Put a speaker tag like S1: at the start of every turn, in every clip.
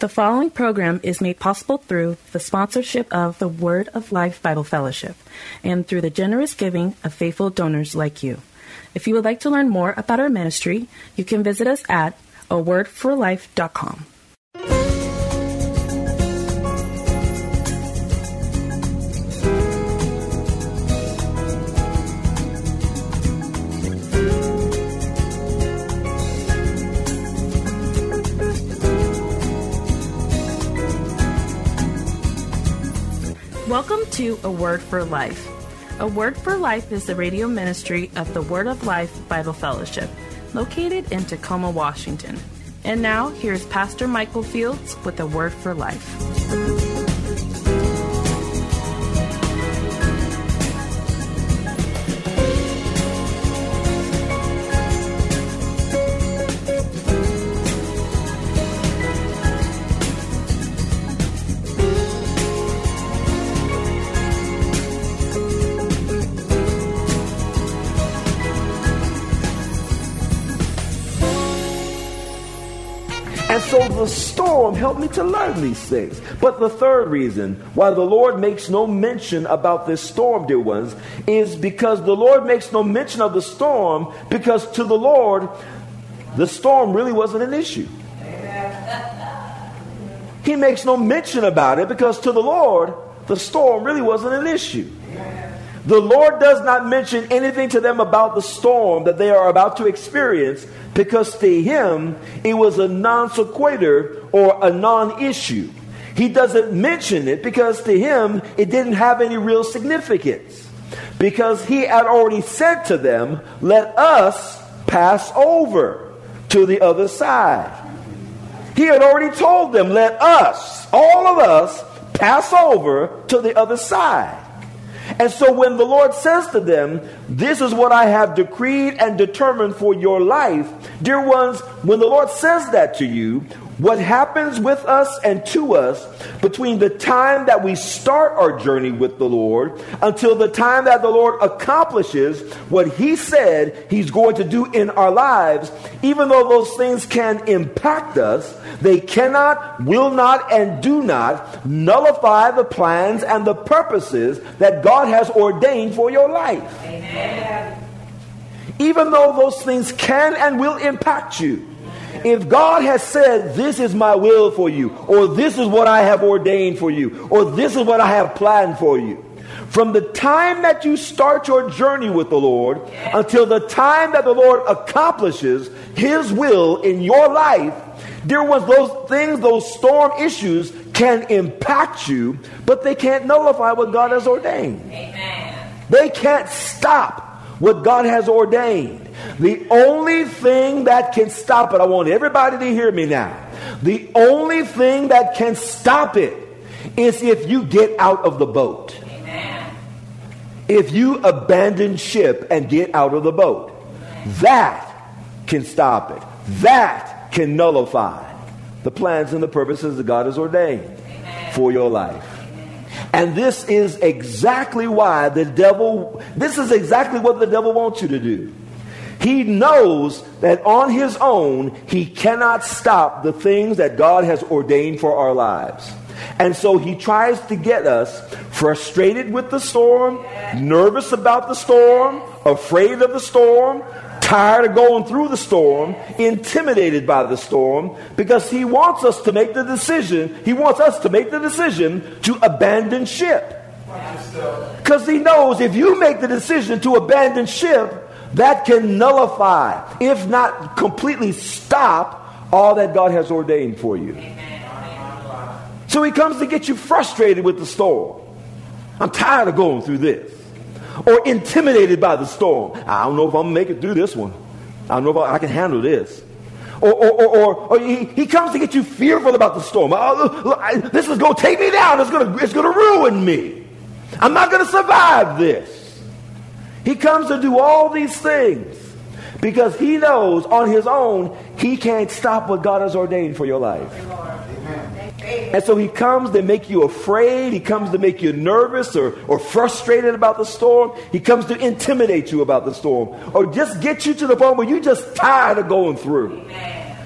S1: The following program is made possible through the sponsorship of the Word of Life Bible Fellowship and through the generous giving of faithful donors like you. If you would like to learn more about our ministry, you can visit us at awordforlife.com. to A Word for Life. A Word for Life is the radio ministry of the Word of Life Bible Fellowship, located in Tacoma, Washington. And now, here's Pastor Michael Fields with A Word for Life.
S2: The storm helped me to learn these things. But the third reason why the Lord makes no mention about this storm, dear ones, is because the Lord makes no mention of the storm because to the Lord, the storm really wasn't an issue. He makes no mention about it because to the Lord, the storm really wasn't an issue. The Lord does not mention anything to them about the storm that they are about to experience because to him it was a non sequitur or a non issue. He doesn't mention it because to him it didn't have any real significance. Because he had already said to them, Let us pass over to the other side. He had already told them, Let us, all of us, pass over to the other side. And so when the Lord says to them, This is what I have decreed and determined for your life, dear ones, when the Lord says that to you, what happens with us and to us between the time that we start our journey with the Lord until the time that the Lord accomplishes what He said He's going to do in our lives, even though those things can impact us, they cannot, will not, and do not nullify the plans and the purposes that God has ordained for your life. Amen. Even though those things can and will impact you. If God has said, This is my will for you, or this is what I have ordained for you, or this is what I have planned for you, from the time that you start your journey with the Lord until the time that the Lord accomplishes His will in your life, dear ones, those things, those storm issues can impact you, but they can't nullify what God has ordained. Amen. They can't stop what God has ordained. The only thing that can stop it, I want everybody to hear me now. The only thing that can stop it is if you get out of the boat. Amen. If you abandon ship and get out of the boat, that can stop it. That can nullify the plans and the purposes that God has ordained Amen. for your life. And this is exactly why the devil, this is exactly what the devil wants you to do. He knows that on his own, he cannot stop the things that God has ordained for our lives. And so he tries to get us frustrated with the storm, nervous about the storm, afraid of the storm, tired of going through the storm, intimidated by the storm, because he wants us to make the decision, he wants us to make the decision to abandon ship. Uh, because he knows if you make the decision to abandon ship, that can nullify, if not completely stop, all that God has ordained for you. So he comes to get you frustrated with the storm. I'm tired of going through this. Or intimidated by the storm. I don't know if I'm going to make it through this one. I don't know if I, I can handle this. Or, or, or, or, or he, he comes to get you fearful about the storm. Oh, this is going to take me down. It's going it's going to ruin me. I'm not going to survive this. He comes to do all these things because he knows on his own he can't stop what God has ordained for your life. And so he comes to make you afraid. He comes to make you nervous or, or frustrated about the storm. He comes to intimidate you about the storm or just get you to the point where you're just tired of going through.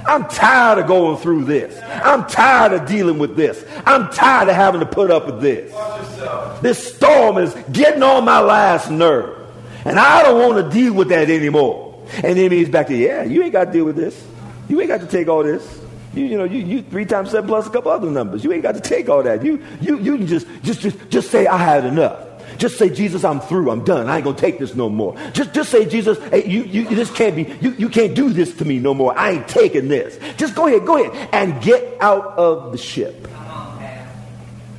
S2: I'm tired of going through this. I'm tired of dealing with this. I'm tired of having to put up with this. This storm is getting on my last nerve. And I don't want to deal with that anymore. And then he's back to, yeah, you ain't got to deal with this. You ain't got to take all this. You, you know, you, you three times seven plus a couple other numbers. You ain't got to take all that. You, you, you can just, just, just, just say, I had enough. Just say, Jesus, I'm through. I'm done. I ain't gonna take this no more. Just, just say, Jesus, hey, you, you, this can't be. You, you can't do this to me no more. I ain't taking this. Just go ahead, go ahead, and get out of the ship.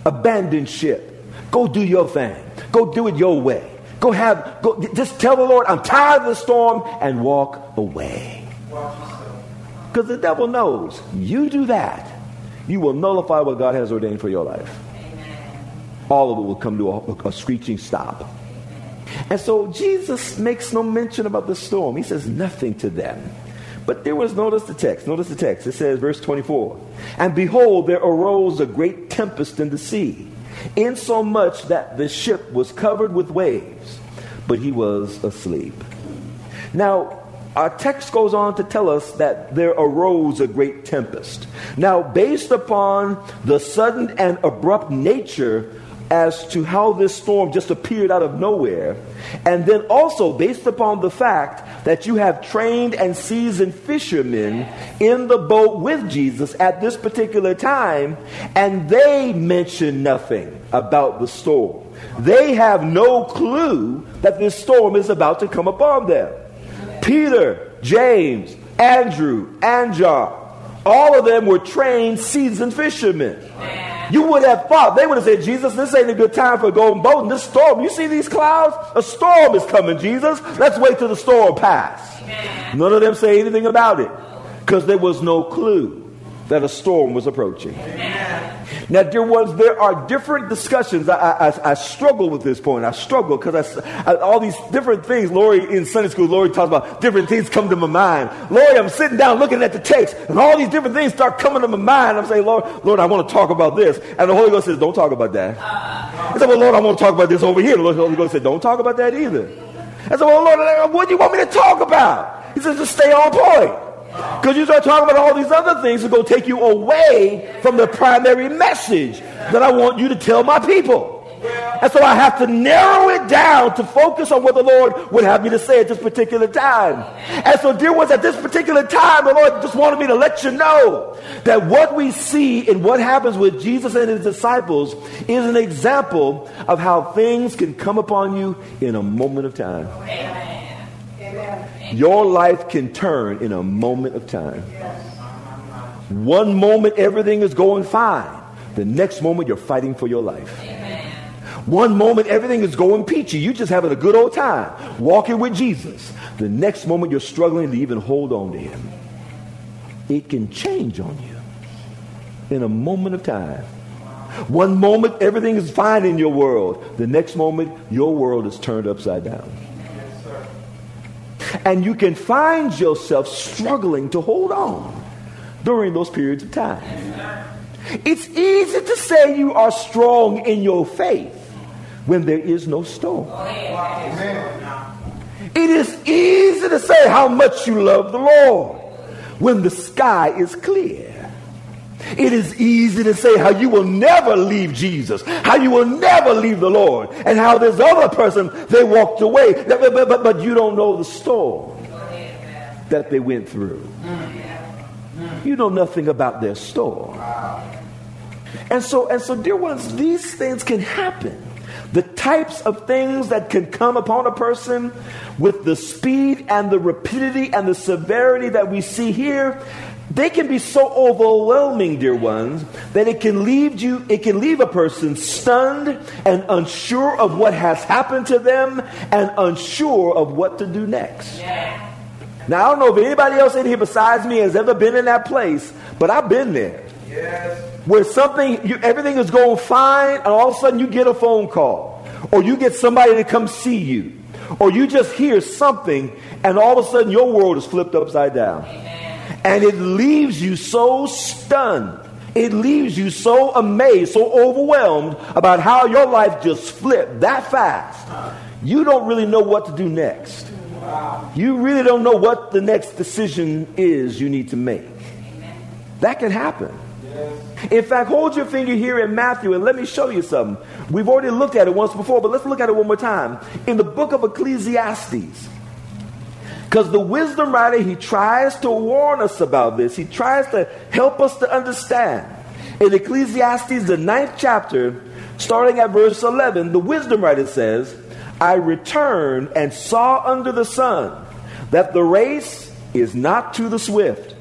S2: Abandon ship. Go do your thing. Go do it your way. Go have. Go. Just tell the Lord, I'm tired of the storm, and walk away. Because the devil knows you do that, you will nullify what God has ordained for your life. All of it will come to a, a screeching stop. And so Jesus makes no mention about the storm. He says nothing to them. But there was, notice the text, notice the text. It says, verse 24, And behold, there arose a great tempest in the sea, insomuch that the ship was covered with waves, but he was asleep. Now, our text goes on to tell us that there arose a great tempest. Now, based upon the sudden and abrupt nature as to how this storm just appeared out of nowhere, and then also based upon the fact that you have trained and seasoned fishermen in the boat with Jesus at this particular time, and they mention nothing about the storm. They have no clue that this storm is about to come upon them. Peter, James, Andrew, and John, all of them were trained, seasoned fishermen. You would have thought, they would have said, Jesus, this ain't a good time for a golden boat in this storm. You see these clouds? A storm is coming, Jesus. Let's wait till the storm pass. None of them say anything about it because there was no clue that a storm was approaching. Now, dear ones, there are different discussions. I, I, I struggle with this point. I struggle because all these different things. Lori, in Sunday school, Lori talks about different things come to my mind. Lori, I'm sitting down looking at the text, and all these different things start coming to my mind. I'm saying, Lord, Lord, I want to talk about this. And the Holy Ghost says, don't talk about that. I said, well, Lord, I want to talk about this over here. The Holy Ghost said, don't talk about that either. I said, well, Lord, what do you want me to talk about? He says, just stay on point. Because you start talking about all these other things that go take you away from the primary message that I want you to tell my people. And so I have to narrow it down to focus on what the Lord would have me to say at this particular time. And so, dear ones, at this particular time, the Lord just wanted me to let you know that what we see in what happens with Jesus and his disciples is an example of how things can come upon you in a moment of time. Amen. Your life can turn in a moment of time. One moment everything is going fine. The next moment you're fighting for your life. One moment everything is going peachy. You're just having a good old time walking with Jesus. The next moment you're struggling to even hold on to him. It can change on you in a moment of time. One moment everything is fine in your world. The next moment your world is turned upside down. And you can find yourself struggling to hold on during those periods of time. It's easy to say you are strong in your faith when there is no storm. It is easy to say how much you love the Lord when the sky is clear. It is easy to say how you will never leave Jesus, how you will never leave the Lord, and how this other person, they walked away, but, but, but you don't know the storm that they went through. You know nothing about their storm. And so, and so, dear ones, these things can happen. The types of things that can come upon a person with the speed and the rapidity and the severity that we see here, they can be so overwhelming, dear ones, that it can leave you, it can leave a person stunned and unsure of what has happened to them and unsure of what to do next. Yeah. Now, I don't know if anybody else in here besides me has ever been in that place, but I've been there. Yes. Where something, you, everything is going fine, and all of a sudden you get a phone call, or you get somebody to come see you, or you just hear something, and all of a sudden your world is flipped upside down. And it leaves you so stunned. It leaves you so amazed, so overwhelmed about how your life just flipped that fast. You don't really know what to do next. You really don't know what the next decision is you need to make. That can happen. In fact, hold your finger here in Matthew and let me show you something. We've already looked at it once before, but let's look at it one more time. In the book of Ecclesiastes, because the wisdom writer, he tries to warn us about this. He tries to help us to understand. In Ecclesiastes, the ninth chapter, starting at verse 11, the wisdom writer says, I returned and saw under the sun that the race is not to the swift,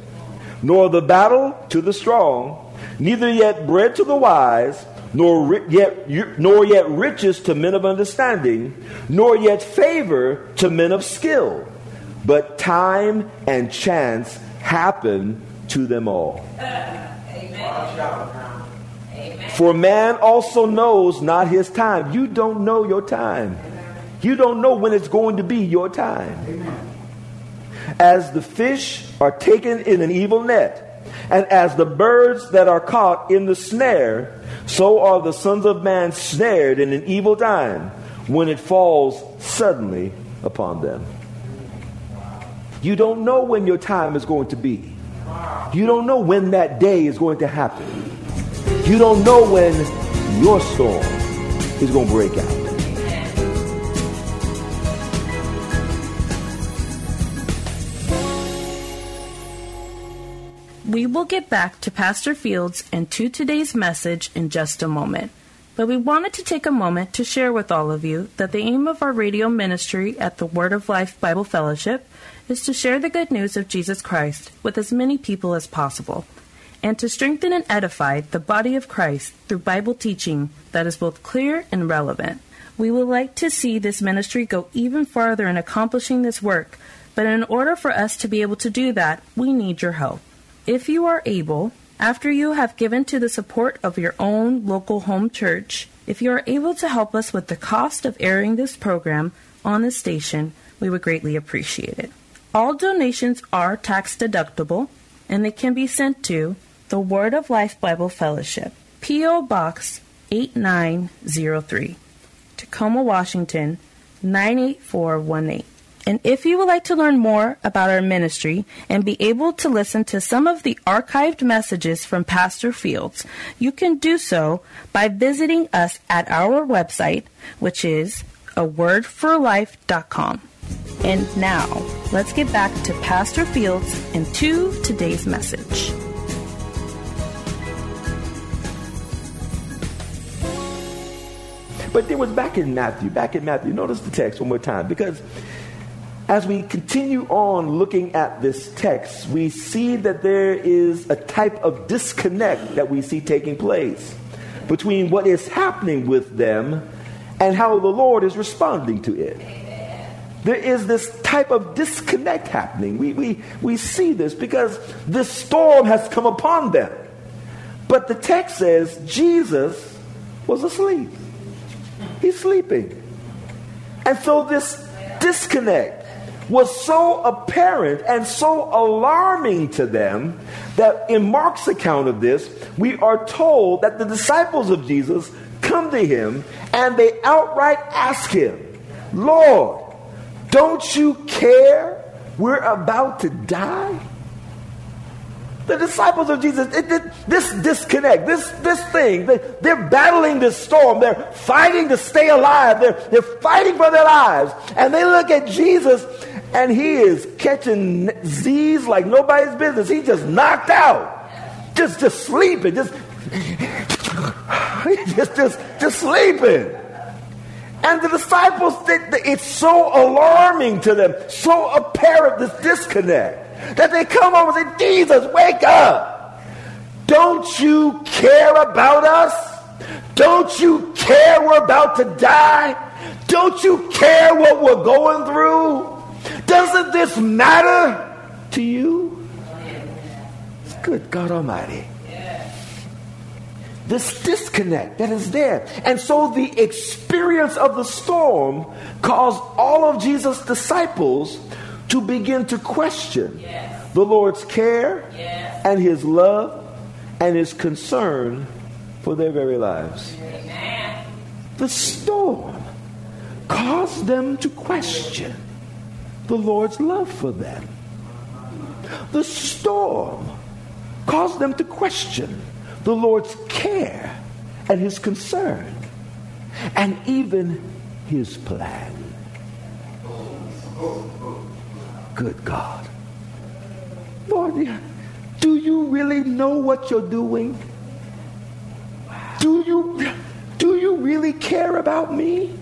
S2: nor the battle to the strong, neither yet bread to the wise, nor yet, nor yet riches to men of understanding, nor yet favor to men of skill. But time and chance happen to them all. Amen. For man also knows not his time. You don't know your time. You don't know when it's going to be your time. As the fish are taken in an evil net, and as the birds that are caught in the snare, so are the sons of man snared in an evil time when it falls suddenly upon them. You don't know when your time is going to be. You don't know when that day is going to happen. You don't know when your storm is going to break out.
S1: We will get back to Pastor Fields and to today's message in just a moment. But we wanted to take a moment to share with all of you that the aim of our radio ministry at the Word of Life Bible Fellowship is to share the good news of Jesus Christ with as many people as possible and to strengthen and edify the body of Christ through Bible teaching that is both clear and relevant. We would like to see this ministry go even farther in accomplishing this work, but in order for us to be able to do that, we need your help. If you are able, after you have given to the support of your own local home church, if you are able to help us with the cost of airing this program on the station, we would greatly appreciate it. All donations are tax deductible and they can be sent to the Word of Life Bible Fellowship, P.O. Box 8903, Tacoma, Washington 98418. And if you would like to learn more about our ministry and be able to listen to some of the archived messages from Pastor Fields, you can do so by visiting us at our website, which is awordforlife.com. And now, let's get back to Pastor Fields and to today's message.
S2: But there was back in Matthew, back in Matthew. Notice the text one more time because as we continue on looking at this text, we see that there is a type of disconnect that we see taking place between what is happening with them and how the Lord is responding to it. There is this type of disconnect happening. We, we, we see this because this storm has come upon them. But the text says Jesus was asleep. He's sleeping. And so this disconnect was so apparent and so alarming to them that in Mark's account of this, we are told that the disciples of Jesus come to him and they outright ask him, Lord, don't you care we're about to die? The disciples of Jesus, it, it, this disconnect, this, this thing, they, they're battling this storm. They're fighting to stay alive. They're, they're fighting for their lives. And they look at Jesus and he is catching Z's like nobody's business. He just knocked out, just just sleeping, just just just just sleeping. And the disciples, think that it's so alarming to them, so apparent this disconnect that they come over and say, Jesus, wake up. Don't you care about us? Don't you care we're about to die? Don't you care what we're going through? Doesn't this matter to you? Good God Almighty. This disconnect that is there. And so the experience of the storm caused all of Jesus' disciples to begin to question yes. the Lord's care yes. and his love and his concern for their very lives. Amen. The storm caused them to question the Lord's love for them. The storm caused them to question the Lord's care and his concern and even his plan. Good God. Lord, do you really know what you're doing? Do you do you really care about me?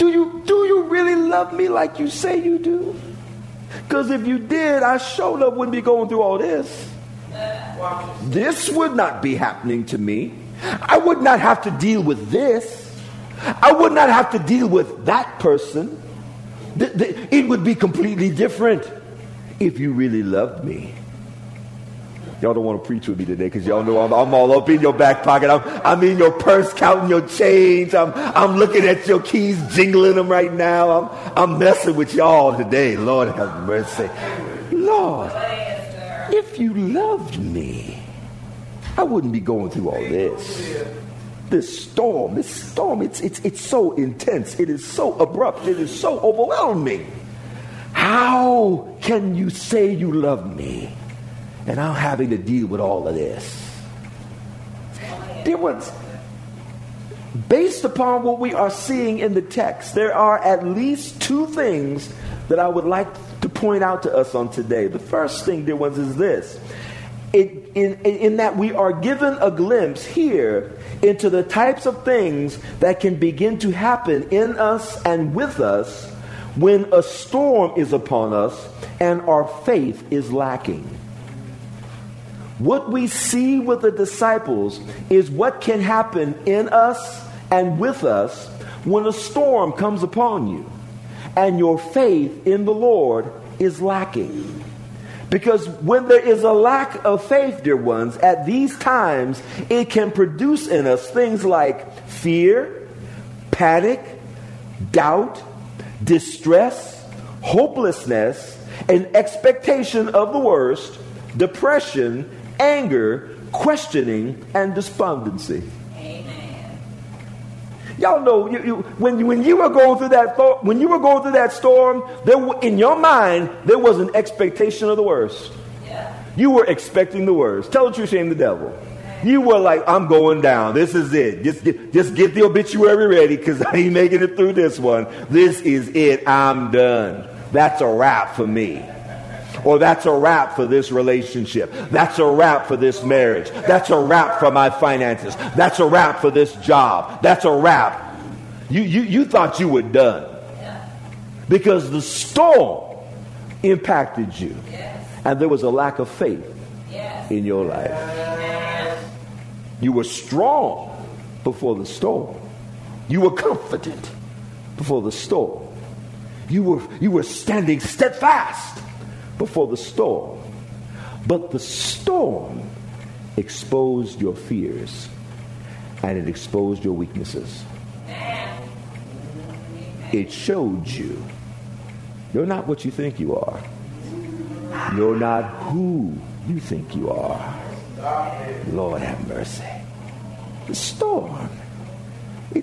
S2: Do you do you really love me like you say you do? Because if you did, I showed up wouldn't be going through all this. This would not be happening to me. I would not have to deal with this. I would not have to deal with that person. It would be completely different if you really loved me. Y'all don't want to preach with me today because y'all know I'm, I'm, all up in your back pocket. I'm, I'm in your purse counting your change. I'm, I'm looking at your keys, jingling them right now. I'm, I'm messing with y'all today. Lord have mercy. Lord, if you loved me, I wouldn't be going through all this. This storm, this storm, it's, it's, it's so intense. It is so abrupt. It is so overwhelming. How can you say you love me? And I'm having to deal with all of this. Dear ones, based upon what we are seeing in the text, there are at least two things that I would like to point out to us on today. The first thing, dear ones, is this. It, in, in that we are given a glimpse here into the types of things that can begin to happen in us and with us when a storm is upon us and our faith is lacking. What we see with the disciples is what can happen in us and with us when a storm comes upon you and your faith in the Lord is lacking. Because when there is a lack of faith, dear ones, at these times, it can produce in us things like fear, panic, doubt, distress, hopelessness, an expectation of the worst, depression, anger, questioning, and despondency. Amen. Y'all know you, you, when, when you were going through that thought, when you were going through that storm, there in your mind there was an expectation of the worst. Yeah. You were expecting the worst. Tell the truth, shame the devil. You were like, I'm going down. This is it. Just get, just get the obituary ready because I ain't making it through this one. This is it. I'm done. That's a wrap for me. Or that's a wrap for this relationship. That's a wrap for this marriage. That's a wrap for my finances. That's a wrap for this job. That's a wrap. You, you, you thought you were done. Because the storm impacted you. And there was a lack of faith in your life. You were strong before the storm. You were confident before the storm. You were, you were standing steadfast before the storm. But the storm exposed your fears and it exposed your weaknesses. It showed you you're not what you think you are. You're not who you think you are. Lord have mercy. The storm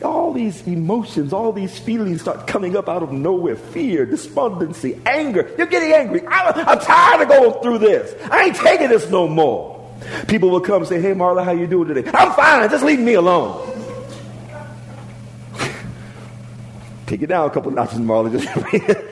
S2: all these emotions, all these feelings start coming up out of nowhere fear, despondency, anger. You're getting angry. I'm, I'm tired of going through this. I ain't taking this no more. People will come and say, Hey, Marla, how you doing today? I'm fine. Just leave me alone. Take it down a couple notches, Marla. Just,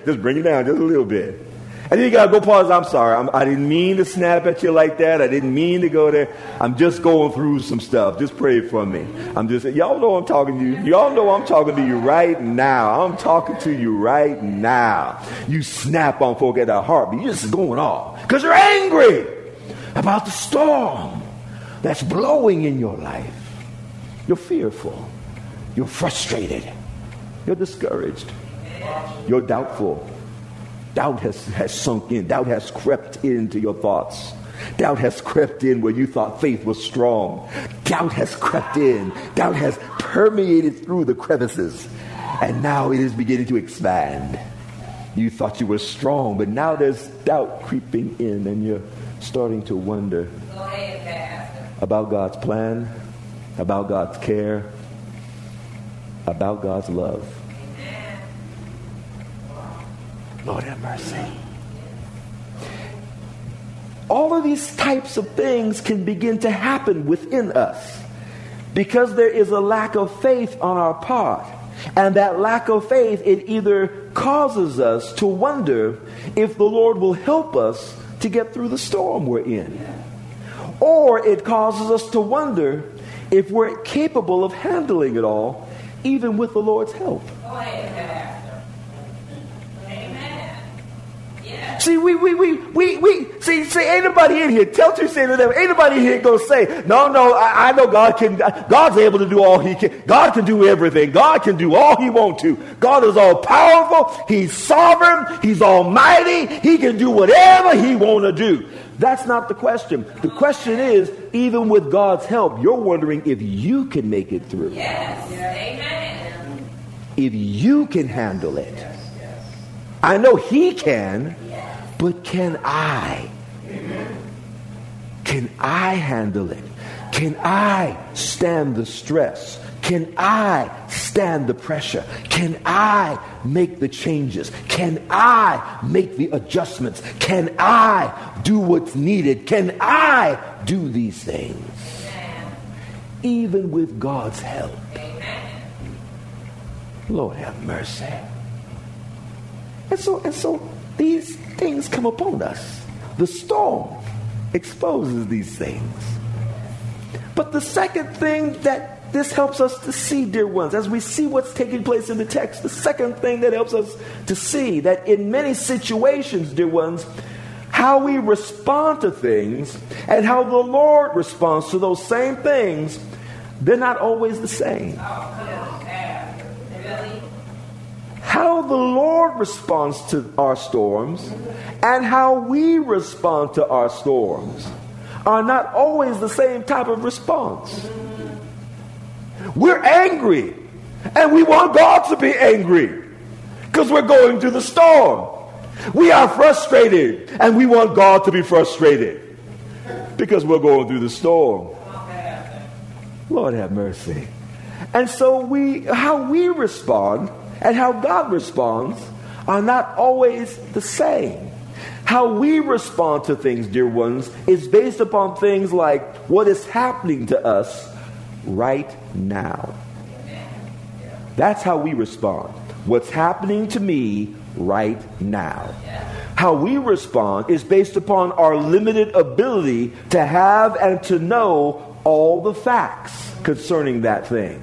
S2: just bring it down just a little bit. And then you gotta go pause. I'm sorry. I'm, I did not mean to snap at you like that. I didn't mean to go there. I'm just going through some stuff. Just pray for me. I'm just, y'all know I'm talking to you. Y'all know I'm talking to you right now. I'm talking to you right now. You snap on folk at a heartbeat. You're just going off because you're angry about the storm that's blowing in your life. You're fearful. You're frustrated. You're discouraged. You're doubtful Doubt has, has sunk in. Doubt has crept into your thoughts. Doubt has crept in where you thought faith was strong. Doubt has crept in. Doubt has permeated through the crevices. And now it is beginning to expand. You thought you were strong, but now there's doubt creeping in, and you're starting to wonder about God's plan, about God's care, about God's love. Lord have mercy. All of these types of things can begin to happen within us because there is a lack of faith on our part. And that lack of faith, it either causes us to wonder if the Lord will help us to get through the storm we're in. Or it causes us to wonder if we're capable of handling it all, even with the Lord's help. See, we, we, we, we, we, see, see, ain't nobody in here, tell to say to them, ain't nobody here gonna say, no, no, I, I, know God can, God's able to do all he can. God can do everything. God can do all he wants to. God is all powerful. He's sovereign. He's almighty. He can do whatever he wanna do. That's not the question. The question is, even with God's help, you're wondering if you can make it through.
S3: Yes. Amen.
S2: If you can handle it. I know he can. But can I? Can I handle it? Can I stand the stress? Can I stand the pressure? Can I make the changes? Can I make the adjustments? Can I do what's needed? Can I do these things? Even with God's help. Lord have mercy. And so, and so these things come upon us. The storm exposes these things. But the second thing that this helps us to see, dear ones, as we see what's taking place in the text, the second thing that helps us to see that in many situations, dear ones, how we respond to things and how the Lord responds to those same things, they're not always the same. How the Lord responds to our storms and how we respond to our storms are not always the same type of response. We're angry and we want God to be angry because we're going through the storm. We are frustrated and we want God to be frustrated because we're going through the storm. Lord have mercy. And so we how we respond and how God responds are not always the same. How we respond to things, dear ones, is based upon things like what is happening to us right now. That's how we respond. What's happening to me right now. How we respond is based upon our limited ability to have and to know all the facts concerning that thing.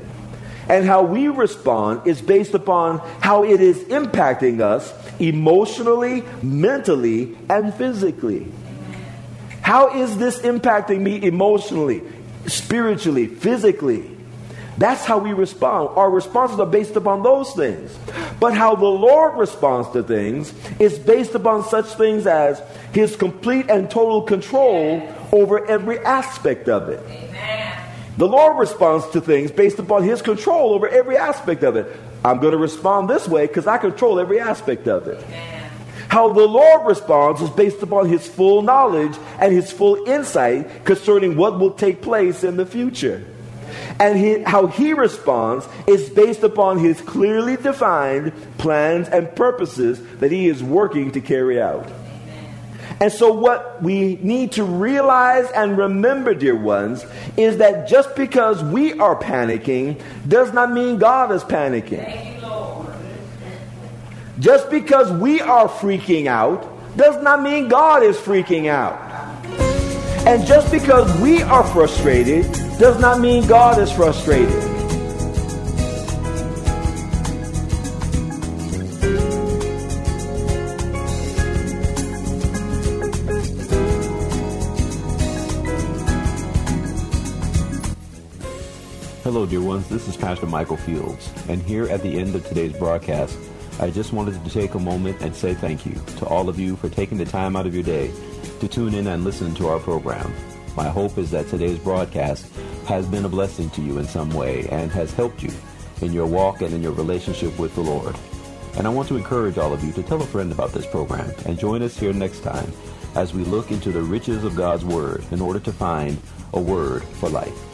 S2: And how we respond is based upon how it is impacting us emotionally, mentally, and physically. How is this impacting me emotionally, spiritually, physically? That's how we respond. Our responses are based upon those things. But how the Lord responds to things is based upon such things as his complete and total control over every aspect of it. The Lord responds to things based upon his control over every aspect of it. I'm going to respond this way because I control every aspect of it. How the Lord responds is based upon his full knowledge and his full insight concerning what will take place in the future. And he, how he responds is based upon his clearly defined plans and purposes that he is working to carry out. And so, what we need to realize and remember, dear ones, is that just because we are panicking does not mean God is panicking. Just because we are freaking out does not mean God is freaking out. And just because we are frustrated does not mean God is frustrated.
S4: Hello, dear ones. This is Pastor Michael Fields, and here at the end of today's broadcast, I just wanted to take a moment and say thank you to all of you for taking the time out of your day to tune in and listen to our program. My hope is that today's broadcast has been a blessing to you in some way and has helped you in your walk and in your relationship with the Lord. And I want to encourage all of you to tell a friend about this program and join us here next time as we look into the riches of God's Word in order to find a word for life.